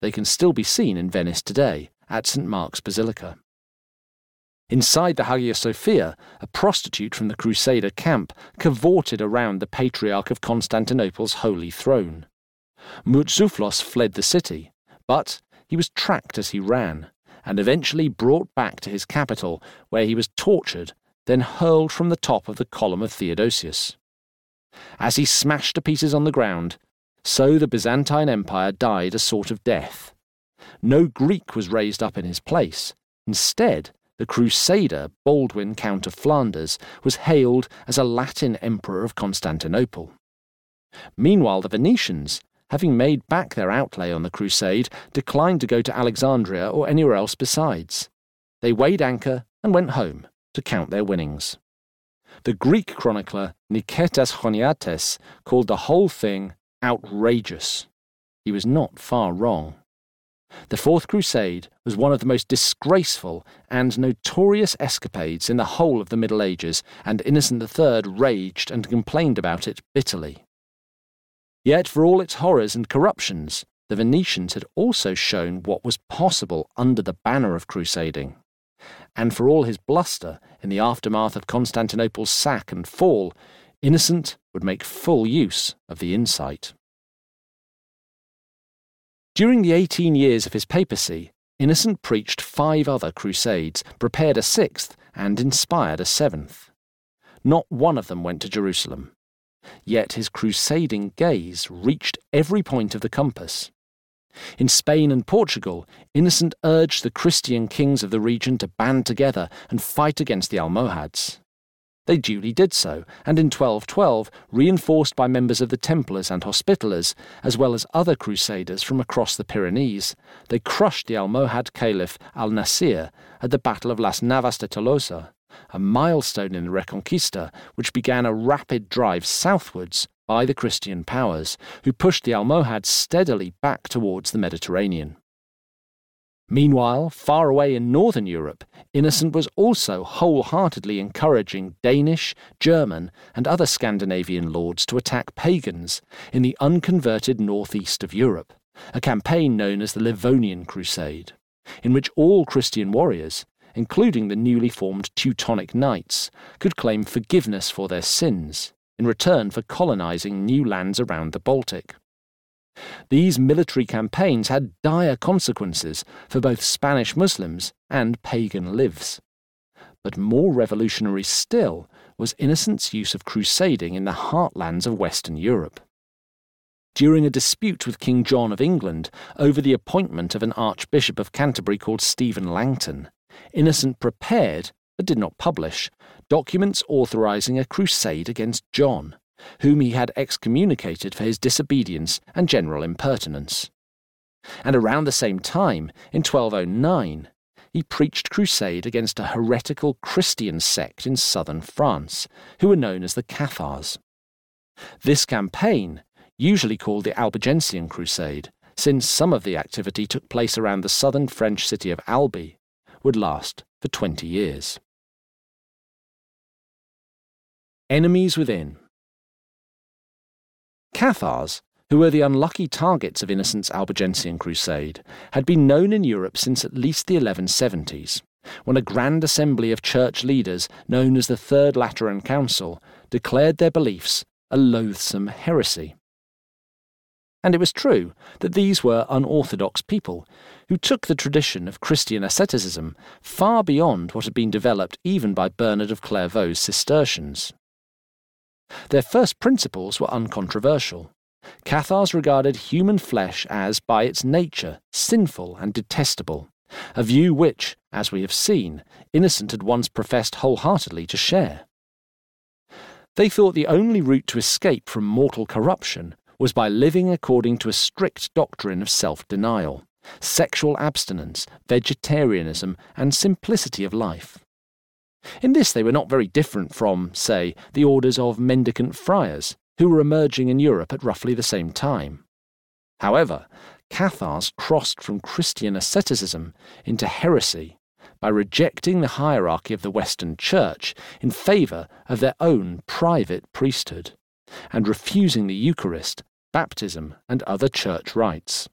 A: They can still be seen in Venice today, at St. Mark's Basilica. Inside the Hagia Sophia, a prostitute from the Crusader camp cavorted around the Patriarch of Constantinople's holy throne. Mourtzouphlos fled the city, but he was tracked as he ran, and eventually brought back to his capital, where he was tortured, then hurled from the top of the column of Theodosius. As he smashed to pieces on the ground, so the Byzantine Empire died a sort of death. No Greek was raised up in his place. Instead, the Crusader Baldwin, Count of Flanders, was hailed as a Latin emperor of Constantinople. Meanwhile, the Venetians, having made back their outlay on the crusade, declined to go to Alexandria or anywhere else besides. They weighed anchor and went home to count their winnings. The Greek chronicler Niketas Choniates called the whole thing outrageous. He was not far wrong. The Fourth Crusade was one of the most disgraceful and notorious escapades in the whole of the Middle Ages, and Innocent III raged and complained about it bitterly. Yet, for all its horrors and corruptions, the Venetians had also shown what was possible under the banner of crusading. And for all his bluster in the aftermath of Constantinople's sack and fall, Innocent would make full use of the insight. During the 18 years of his papacy, Innocent preached five other crusades, prepared a sixth, and inspired a seventh. Not one of them went to Jerusalem. Yet his crusading gaze reached every point of the compass. In Spain and Portugal, Innocent urged the Christian kings of the region to band together and fight against the Almohads. They duly did so, and in 1212, reinforced by members of the Templars and Hospitallers, as well as other crusaders from across the Pyrenees, they crushed the Almohad Caliph al Nasir at the Battle of Las Navas de Tolosa, a milestone in the Reconquista which began a rapid drive southwards by the Christian powers, who pushed the Almohads steadily back towards the Mediterranean. Meanwhile, far away in northern Europe, Innocent was also wholeheartedly encouraging Danish, German, and other Scandinavian lords to attack pagans in the unconverted northeast of Europe, a campaign known as the Livonian Crusade, in which all Christian warriors, including the newly formed Teutonic Knights, could claim forgiveness for their sins in return for colonizing new lands around the Baltic. These military campaigns had dire consequences for both Spanish Muslims and pagan livs. But more revolutionary still was Innocent's use of crusading in the heartlands of Western Europe. During a dispute with King John of England over the appointment of an Archbishop of Canterbury called Stephen Langton, Innocent prepared, but did not publish, documents authorizing a crusade against John whom he had excommunicated for his disobedience and general impertinence. And around the same time, in 1209, he preached crusade against a heretical Christian sect in southern France, who were known as the Cathars. This campaign, usually called the Albigensian Crusade, since some of the activity took place around the southern French city of Albi, would last for 20 years. Enemies within. Cathars, who were the unlucky targets of Innocent's Albigensian crusade, had been known in Europe since at least the 1170s, when a grand assembly of church leaders, known as the Third Lateran Council, declared their beliefs a loathsome heresy. And it was true that these were unorthodox people who took the tradition of Christian asceticism far beyond what had been developed even by Bernard of Clairvaux's Cistercians. Their first principles were uncontroversial. Cathars regarded human flesh as, by its nature, sinful and detestable, a view which, as we have seen, Innocent had once professed wholeheartedly to share. They thought the only route to escape from mortal corruption was by living according to a strict doctrine of self denial, sexual abstinence, vegetarianism, and simplicity of life. In this, they were not very different from, say, the orders of mendicant friars, who were emerging in Europe at roughly the same time. However, Cathars crossed from Christian asceticism into heresy by rejecting the hierarchy of the Western Church in favour of their own private priesthood, and refusing the Eucharist, baptism, and other church rites.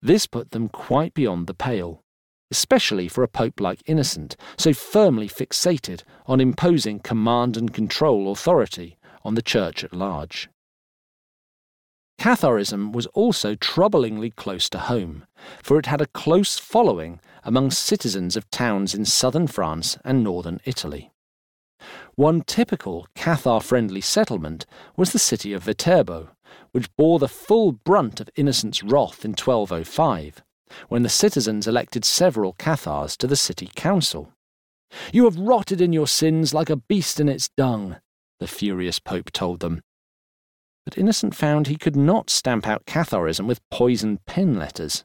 A: This put them quite beyond the pale, especially for a pope like Innocent, so firmly fixated on imposing command and control authority on the church at large. Catharism was also troublingly close to home, for it had a close following among citizens of towns in southern France and northern Italy. One typical Cathar friendly settlement was the city of Viterbo, which bore the full brunt of Innocent's wrath in 1205, when the citizens elected several Cathars to the city council. You have rotted in your sins like a beast in its dung, the furious Pope told them. But Innocent found he could not stamp out Catharism with poisoned pen letters.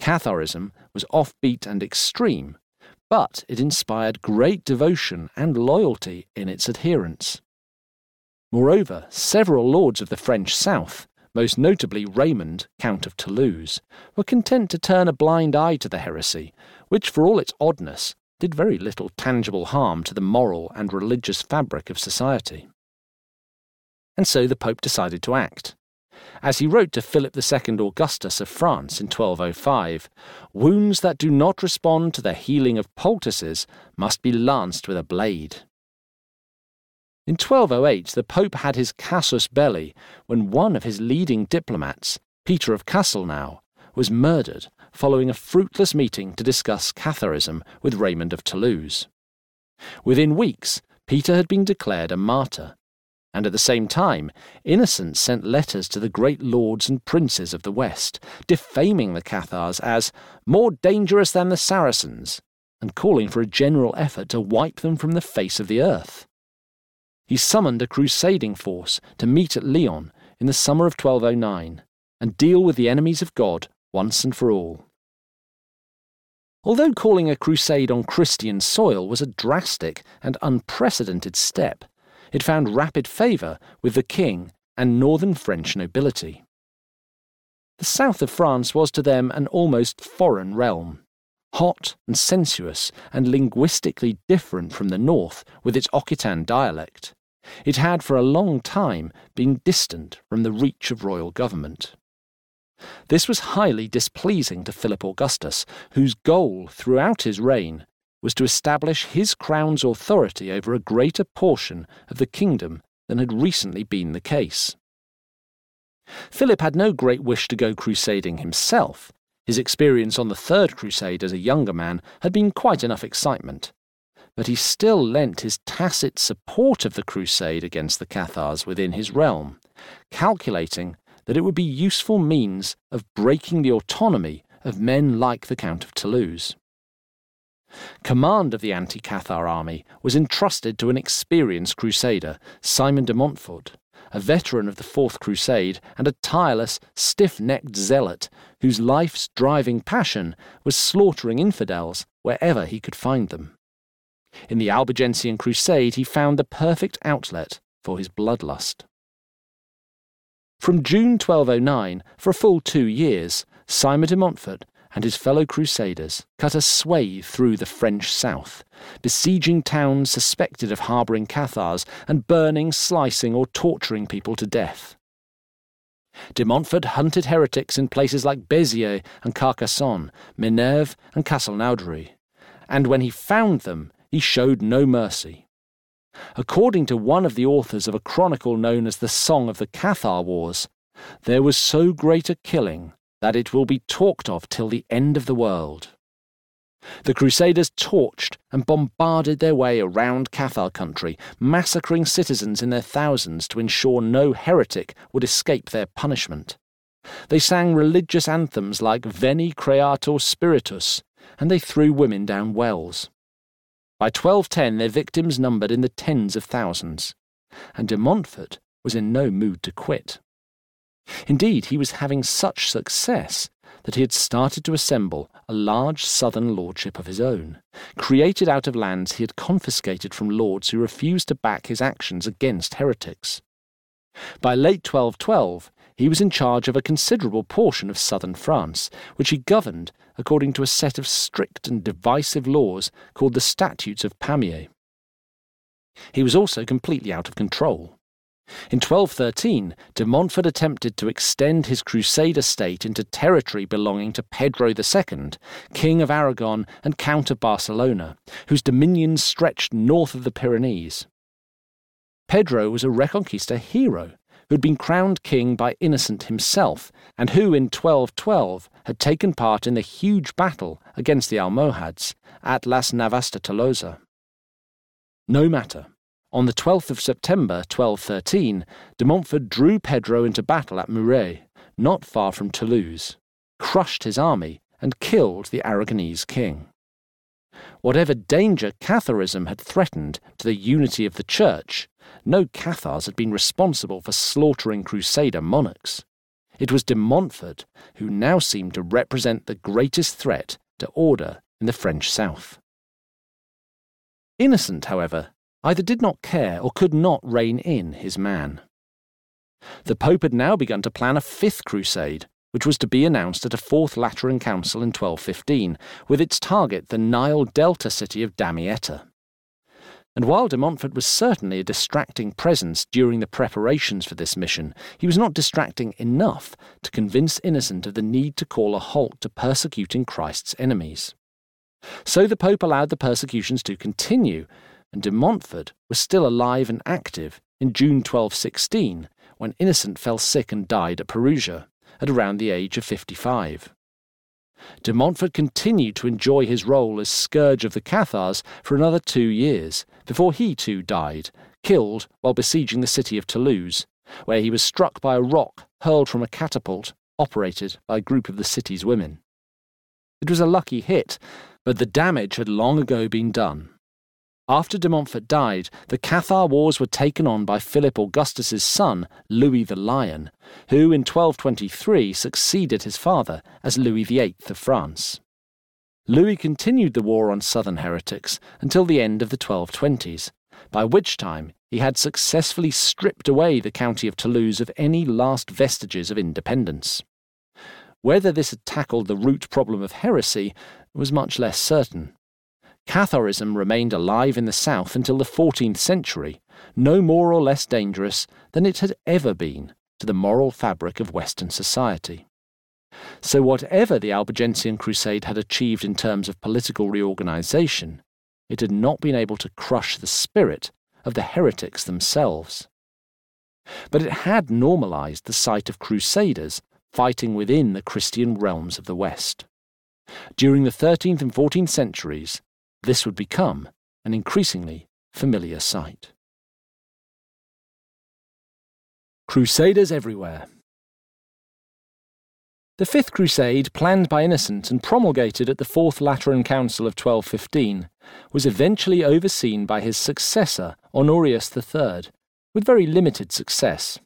A: Catharism was offbeat and extreme, but it inspired great devotion and loyalty in its adherents. Moreover, several lords of the French south, most notably Raymond, Count of Toulouse, were content to turn a blind eye to the heresy, which, for all its oddness, did very little tangible harm to the moral and religious fabric of society. And so the Pope decided to act. As he wrote to Philip II Augustus of France in 1205, wounds that do not respond to the healing of poultices must be lanced with a blade. In 1208, the Pope had his casus belli when one of his leading diplomats, Peter of Castelnau, was murdered following a fruitless meeting to discuss Catharism with Raymond of Toulouse. Within weeks, Peter had been declared a martyr, and at the same time, Innocent sent letters to the great lords and princes of the West, defaming the Cathars as more dangerous than the Saracens, and calling for a general effort to wipe them from the face of the earth. He summoned a crusading force to meet at Lyon in the summer of 1209 and deal with the enemies of God once and for all. Although calling a crusade on Christian soil was a drastic and unprecedented step, it found rapid favour with the king and northern French nobility. The south of France was to them an almost foreign realm, hot and sensuous and linguistically different from the north with its Occitan dialect. It had for a long time been distant from the reach of royal government. This was highly displeasing to Philip Augustus, whose goal throughout his reign was to establish his crown's authority over a greater portion of the kingdom than had recently been the case. Philip had no great wish to go crusading himself. His experience on the Third Crusade as a younger man had been quite enough excitement. But he still lent his tacit support of the crusade against the Cathars within his realm, calculating that it would be useful means of breaking the autonomy of men like the Count of Toulouse. Command of the anti Cathar army was entrusted to an experienced crusader, Simon de Montfort, a veteran of the Fourth Crusade and a tireless, stiff necked zealot whose life's driving passion was slaughtering infidels wherever he could find them. In the Albigensian Crusade, he found the perfect outlet for his bloodlust. From June 1209, for a full two years, Simon de Montfort and his fellow crusaders cut a swathe through the French south, besieging towns suspected of harbouring Cathars and burning, slicing, or torturing people to death. De Montfort hunted heretics in places like Béziers and Carcassonne, Minerve and Castelnaudary, and when he found them, he showed no mercy. According to one of the authors of a chronicle known as the Song of the Cathar Wars, there was so great a killing that it will be talked of till the end of the world. The Crusaders torched and bombarded their way around Cathar country, massacring citizens in their thousands to ensure no heretic would escape their punishment. They sang religious anthems like Veni Creator Spiritus, and they threw women down wells. By 1210 their victims numbered in the tens of thousands, and de Montfort was in no mood to quit. Indeed, he was having such success that he had started to assemble a large southern lordship of his own, created out of lands he had confiscated from lords who refused to back his actions against heretics. By late 1212, he was in charge of a considerable portion of southern France, which he governed according to a set of strict and divisive laws called the Statutes of Pamiers. He was also completely out of control. In 1213, de Montfort attempted to extend his Crusader state into territory belonging to Pedro II, King of Aragon and Count of Barcelona, whose dominions stretched north of the Pyrenees. Pedro was a Reconquista hero who had been crowned king by Innocent himself, and who in 1212 had taken part in the huge battle against the Almohads at Las Navas de Tolosa. No matter. On the 12th of September 1213, de Montfort drew Pedro into battle at Muret, not far from Toulouse, crushed his army, and killed the Aragonese king. Whatever danger Catharism had threatened to the unity of the Church, no Cathars had been responsible for slaughtering Crusader monarchs. It was de Montfort who now seemed to represent the greatest threat to order in the French south. Innocent, however, either did not care or could not rein in his man. The Pope had now begun to plan a fifth crusade, which was to be announced at a Fourth Lateran Council in 1215, with its target the Nile Delta city of Damietta. And while de Montfort was certainly a distracting presence during the preparations for this mission, he was not distracting enough to convince Innocent of the need to call a halt to persecuting Christ's enemies. So the Pope allowed the persecutions to continue, and de Montfort was still alive and active in June 1216, when Innocent fell sick and died at Perugia, at around the age of 55. De Montfort continued to enjoy his role as scourge of the Cathars for another two years, before he too died, killed while besieging the city of Toulouse, where he was struck by a rock hurled from a catapult operated by a group of the city's women. It was a lucky hit, but the damage had long ago been done. After de Montfort died, the Cathar Wars were taken on by Philip Augustus's son, Louis the Lion, who in 1223 succeeded his father as Louis VIII of France. Louis continued the war on southern heretics until the end of the 1220s, by which time he had successfully stripped away the county of Toulouse of any last vestiges of independence. Whether this had tackled the root problem of heresy was much less certain. Catharism remained alive in the south until the 14th century, no more or less dangerous than it had ever been to the moral fabric of Western society. So, whatever the Albigensian Crusade had achieved in terms of political reorganization, it had not been able to crush the spirit of the heretics themselves. But it had normalized the sight of crusaders fighting within the Christian realms of the West. During the 13th and 14th centuries, this would become an increasingly familiar sight. Crusaders everywhere. The Fifth Crusade, planned by Innocent and promulgated at the Fourth Lateran Council of 1215, was eventually overseen by his successor, Honorius III, with very limited success.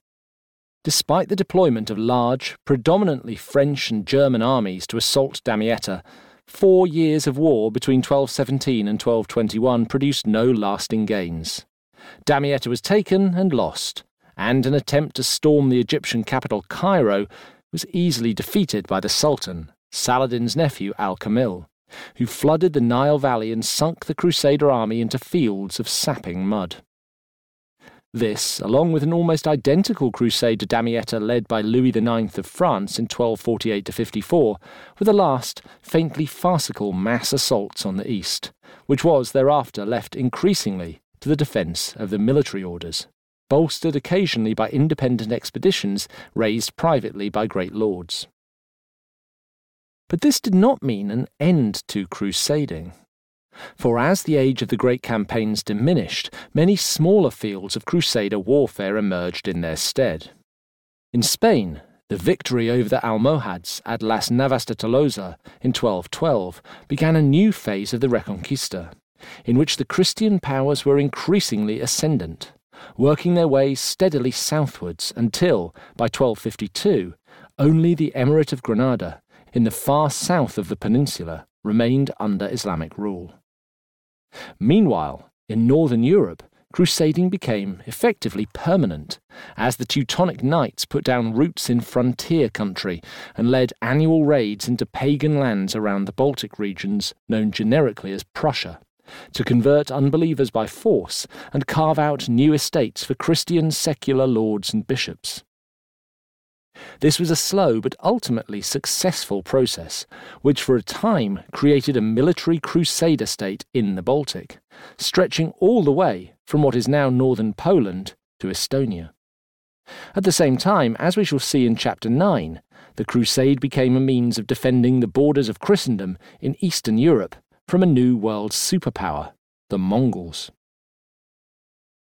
A: Despite the deployment of large, predominantly French and German armies to assault Damietta, four years of war between 1217 and 1221 produced no lasting gains. Damietta was taken and lost, and an attempt to storm the Egyptian capital Cairo was easily defeated by the Sultan, Saladin's nephew Al Kamil, who flooded the Nile Valley and sunk the Crusader army into fields of sapping mud. This, along with an almost identical crusade to Damietta led by Louis IX of France in 1248 to 54, were the last, faintly farcical mass assaults on the east, which was thereafter left increasingly to the defence of the military orders, bolstered occasionally by independent expeditions raised privately by great lords. But this did not mean an end to crusading. For as the age of the great campaigns diminished, many smaller fields of crusader warfare emerged in their stead. In Spain, the victory over the Almohads at Las Navas de Tolosa in 1212 began a new phase of the Reconquista, in which the Christian powers were increasingly ascendant, working their way steadily southwards until, by 1252, only the Emirate of Granada, in the far south of the peninsula, remained under Islamic rule. Meanwhile, in northern Europe, crusading became effectively permanent, as the Teutonic Knights put down roots in frontier country and led annual raids into pagan lands around the Baltic regions known generically as Prussia, to convert unbelievers by force and carve out new estates for Christian secular lords and bishops. This was a slow but ultimately successful process, which for a time created a military crusader state in the Baltic, stretching all the way from what is now northern Poland to Estonia. At the same time, as we shall see in Chapter 9, the crusade became a means of defending the borders of Christendom in Eastern Europe from a new world superpower, the Mongols.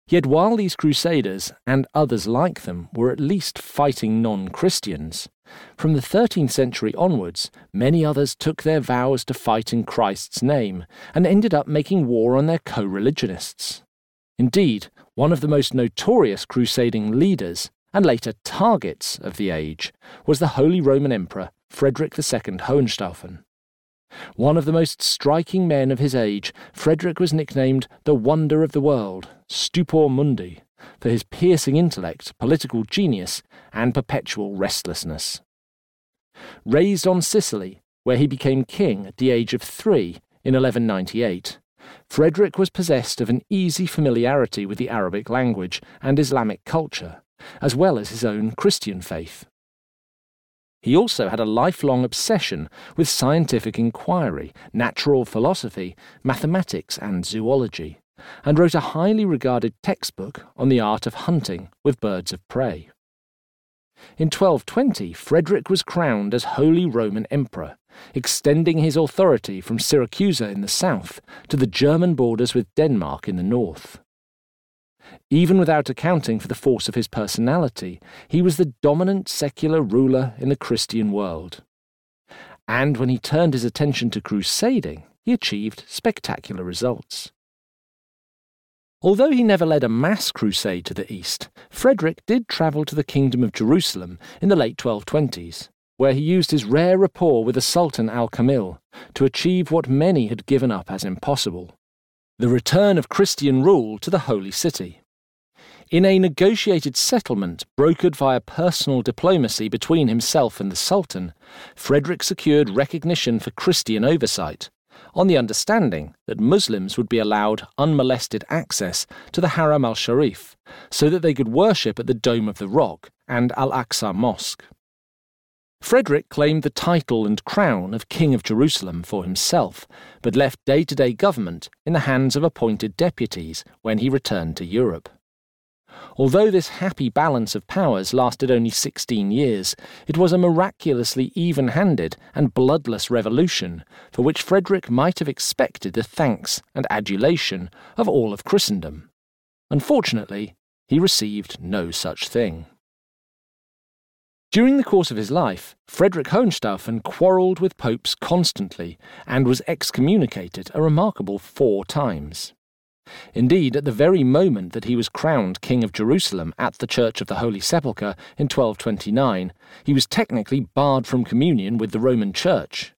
A: Yet while these crusaders, and others like them, were at least fighting non Christians, from the 13th century onwards, many others took their vows to fight in Christ's name, and ended up making war on their co religionists. Indeed, one of the most notorious crusading leaders, and later targets of the age, was the Holy Roman Emperor Frederick II Hohenstaufen. One of the most striking men of his age, Frederick was nicknamed the Wonder of the World, Stupor Mundi, for his piercing intellect, political genius, and perpetual restlessness. Raised on Sicily, where he became king at the age of three in 1198, Frederick was possessed of an easy familiarity with the Arabic language and Islamic culture, as well as his own Christian faith. He also had a lifelong obsession with scientific inquiry, natural philosophy, mathematics, and zoology, and wrote a highly regarded textbook on the art of hunting with birds of prey. In 1220, Frederick was crowned as Holy Roman Emperor, extending his authority from Syracusa in the south to the German borders with Denmark in the north. Even without accounting for the force of his personality, he was the dominant secular ruler in the Christian world. And when he turned his attention to crusading, he achieved spectacular results. Although he never led a mass crusade to the east, Frederick did travel to the Kingdom of Jerusalem in the late 1220s, where he used his rare rapport with the Sultan Al Kamil to achieve what many had given up as impossible the return of Christian rule to the Holy City. In a negotiated settlement brokered via personal diplomacy between himself and the Sultan, Frederick secured recognition for Christian oversight, on the understanding that Muslims would be allowed unmolested access to the Haram al Sharif, so that they could worship at the Dome of the Rock and Al Aqsa Mosque. Frederick claimed the title and crown of King of Jerusalem for himself, but left day to day government in the hands of appointed deputies when he returned to Europe. Although this happy balance of powers lasted only 16 years, it was a miraculously even handed and bloodless revolution, for which Frederick might have expected the thanks and adulation of all of Christendom. Unfortunately, he received no such thing. During the course of his life, Frederick Hohenstaufen quarrelled with popes constantly and was excommunicated a remarkable four times. Indeed, at the very moment that he was crowned King of Jerusalem at the Church of the Holy Sepulchre in 1229, he was technically barred from communion with the Roman Church.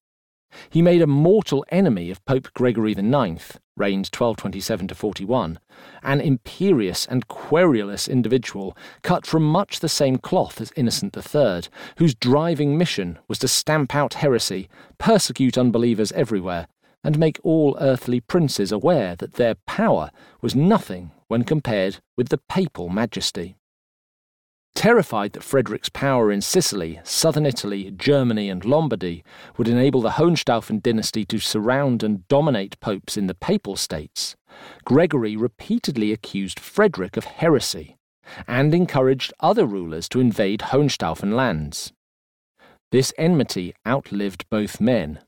A: He made a mortal enemy of Pope Gregory IX, reigned 1227 to 41, an imperious and querulous individual cut from much the same cloth as Innocent III, whose driving mission was to stamp out heresy, persecute unbelievers everywhere, and make all earthly princes aware that their power was nothing when compared with the papal majesty. Terrified that Frederick's power in Sicily, southern Italy, Germany, and Lombardy would enable the Hohenstaufen dynasty to surround and dominate popes in the papal states, Gregory repeatedly accused Frederick of heresy and encouraged other rulers to invade Hohenstaufen lands. This enmity outlived both men,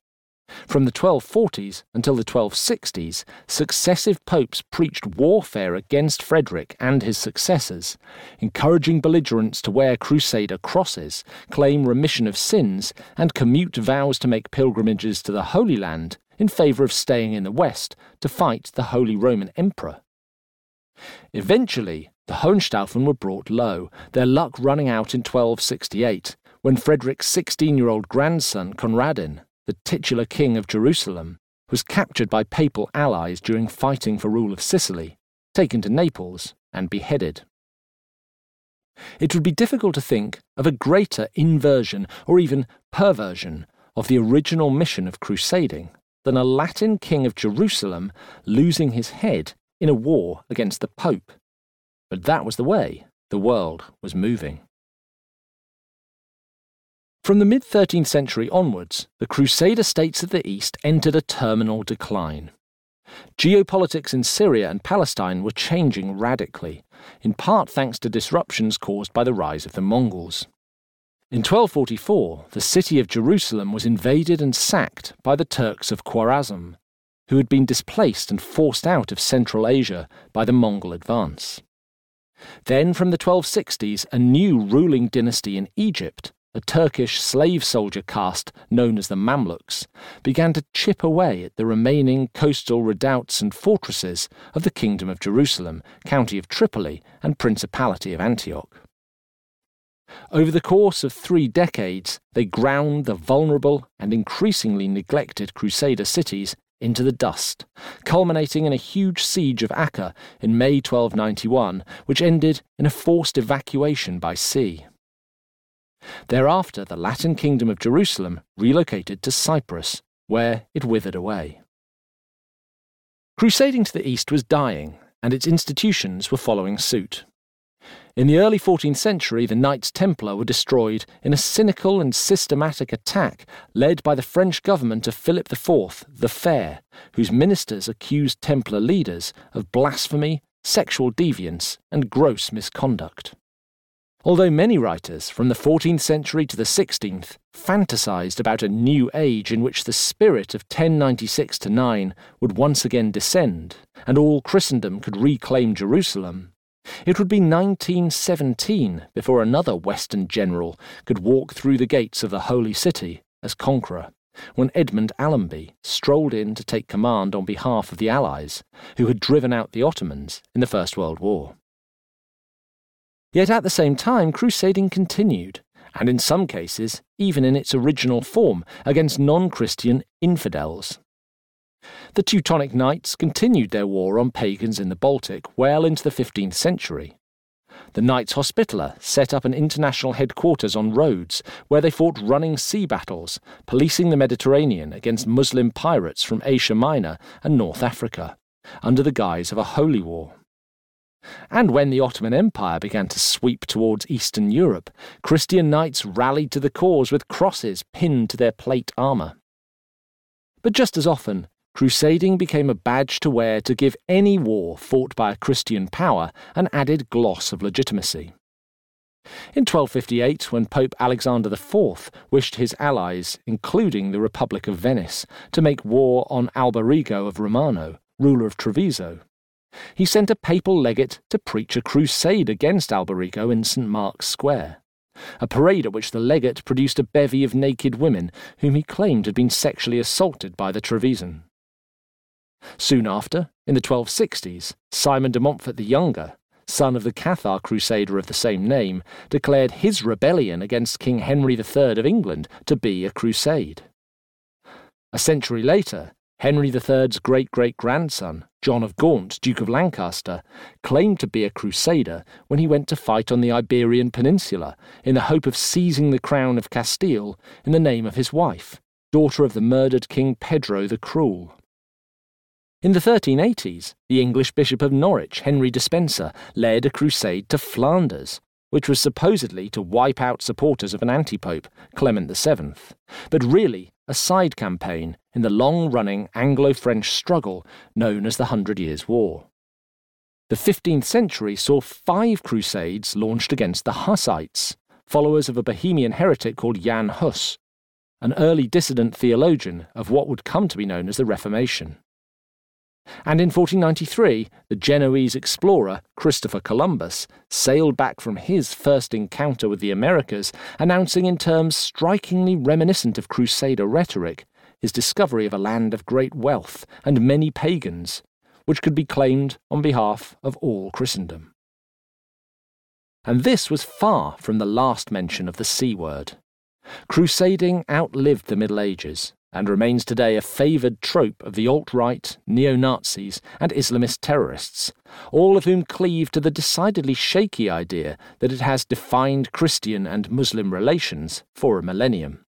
A: from the 1240s until the 1260s, successive popes preached warfare against Frederick and his successors, encouraging belligerents to wear crusader crosses, claim remission of sins, and commute vows to make pilgrimages to the Holy Land in favour of staying in the West to fight the Holy Roman Emperor. Eventually, the Hohenstaufen were brought low, their luck running out in 1268, when Frederick's 16 year old grandson, Conradin, the titular king of Jerusalem, was captured by papal allies during fighting for rule of Sicily, taken to Naples, and beheaded. It would be difficult to think of a greater inversion or even perversion of the original mission of crusading than a Latin king of Jerusalem losing his head in a war against the Pope. But that was the way the world was moving. From the mid 13th century onwards, the Crusader states of the East entered a terminal decline. Geopolitics in Syria and Palestine were changing radically, in part thanks to disruptions caused by the rise of the Mongols. In 1244, the city of Jerusalem was invaded and sacked by the Turks of Khwarezm, who had been displaced and forced out of Central Asia by the Mongol advance. Then, from the 1260s, a new ruling dynasty in Egypt a Turkish slave soldier caste known as the Mamluks, began to chip away at the remaining coastal redoubts and fortresses of the Kingdom of Jerusalem, County of Tripoli, and Principality of Antioch. Over the course of three decades, they ground the vulnerable and increasingly neglected Crusader cities into the dust, culminating in a huge siege of Acre in May 1291, which ended in a forced evacuation by sea. Thereafter, the Latin kingdom of Jerusalem relocated to Cyprus, where it withered away. Crusading to the east was dying, and its institutions were following suit. In the early 14th century, the Knights Templar were destroyed in a cynical and systematic attack led by the French government of Philip IV, the Fair, whose ministers accused Templar leaders of blasphemy, sexual deviance, and gross misconduct although many writers from the 14th century to the 16th fantasized about a new age in which the spirit of 1096 to 9 would once again descend and all Christendom could reclaim Jerusalem. It would be 1917 before another Western general could walk through the gates of the Holy City as conqueror, when Edmund Allenby strolled in to take command on behalf of the Allies, who had driven out the Ottomans in the First World War. Yet at the same time, crusading continued, and in some cases, even in its original form, against non Christian infidels. The Teutonic Knights continued their war on pagans in the Baltic well into the 15th century. The Knights Hospitaller set up an international headquarters on Rhodes, where they fought running sea battles, policing the Mediterranean against Muslim pirates from Asia Minor and North Africa, under the guise of a holy war. And when the Ottoman Empire began to sweep towards Eastern Europe, Christian knights rallied to the cause with crosses pinned to their plate armour. But just as often, crusading became a badge to wear to give any war fought by a Christian power an added gloss of legitimacy. In 1258, when Pope Alexander IV wished his allies, including the Republic of Venice, to make war on Alberigo of Romano, ruler of Treviso, he sent a papal legate to preach a crusade against Alberigo in St. Mark's Square, a parade at which the legate produced a bevy of naked women whom he claimed had been sexually assaulted by the Trevisan. Soon after, in the 1260s, Simon de Montfort the Younger, son of the Cathar crusader of the same name, declared his rebellion against King Henry III of England to be a crusade. A century later, Henry III's great great grandson, John of Gaunt, Duke of Lancaster, claimed to be a crusader when he went to fight on the Iberian Peninsula in the hope of seizing the crown of Castile in the name of his wife, daughter of the murdered King Pedro the Cruel. In the 1380s, the English Bishop of Norwich, Henry Despenser, led a crusade to Flanders, which was supposedly to wipe out supporters of an antipope, Clement VII, but really a side campaign in the long running Anglo French struggle known as the Hundred Years' War. The 15th century saw five crusades launched against the Hussites, followers of a Bohemian heretic called Jan Hus, an early dissident theologian of what would come to be known as the Reformation. And in 1493, the Genoese explorer Christopher Columbus sailed back from his first encounter with the Americas, announcing in terms strikingly reminiscent of Crusader rhetoric his discovery of a land of great wealth and many pagans, which could be claimed on behalf of all Christendom. And this was far from the last mention of the C word. Crusading outlived the Middle Ages and remains today a favoured trope of the alt right, neo Nazis, and Islamist terrorists, all of whom cleave to the decidedly shaky idea that it has defined Christian and Muslim relations for a millennium.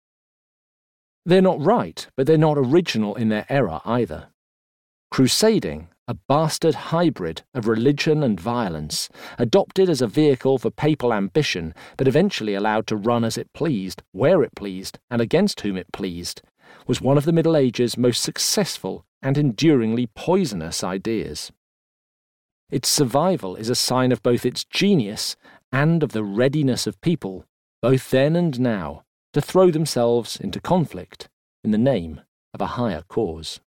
A: They're not right, but they're not original in their error either. Crusading, a bastard hybrid of religion and violence, adopted as a vehicle for papal ambition, but eventually allowed to run as it pleased, where it pleased, and against whom it pleased, was one of the Middle Ages' most successful and enduringly poisonous ideas. Its survival is a sign of both its genius and of the readiness of people, both then and now, to throw themselves into conflict in the name of a higher cause.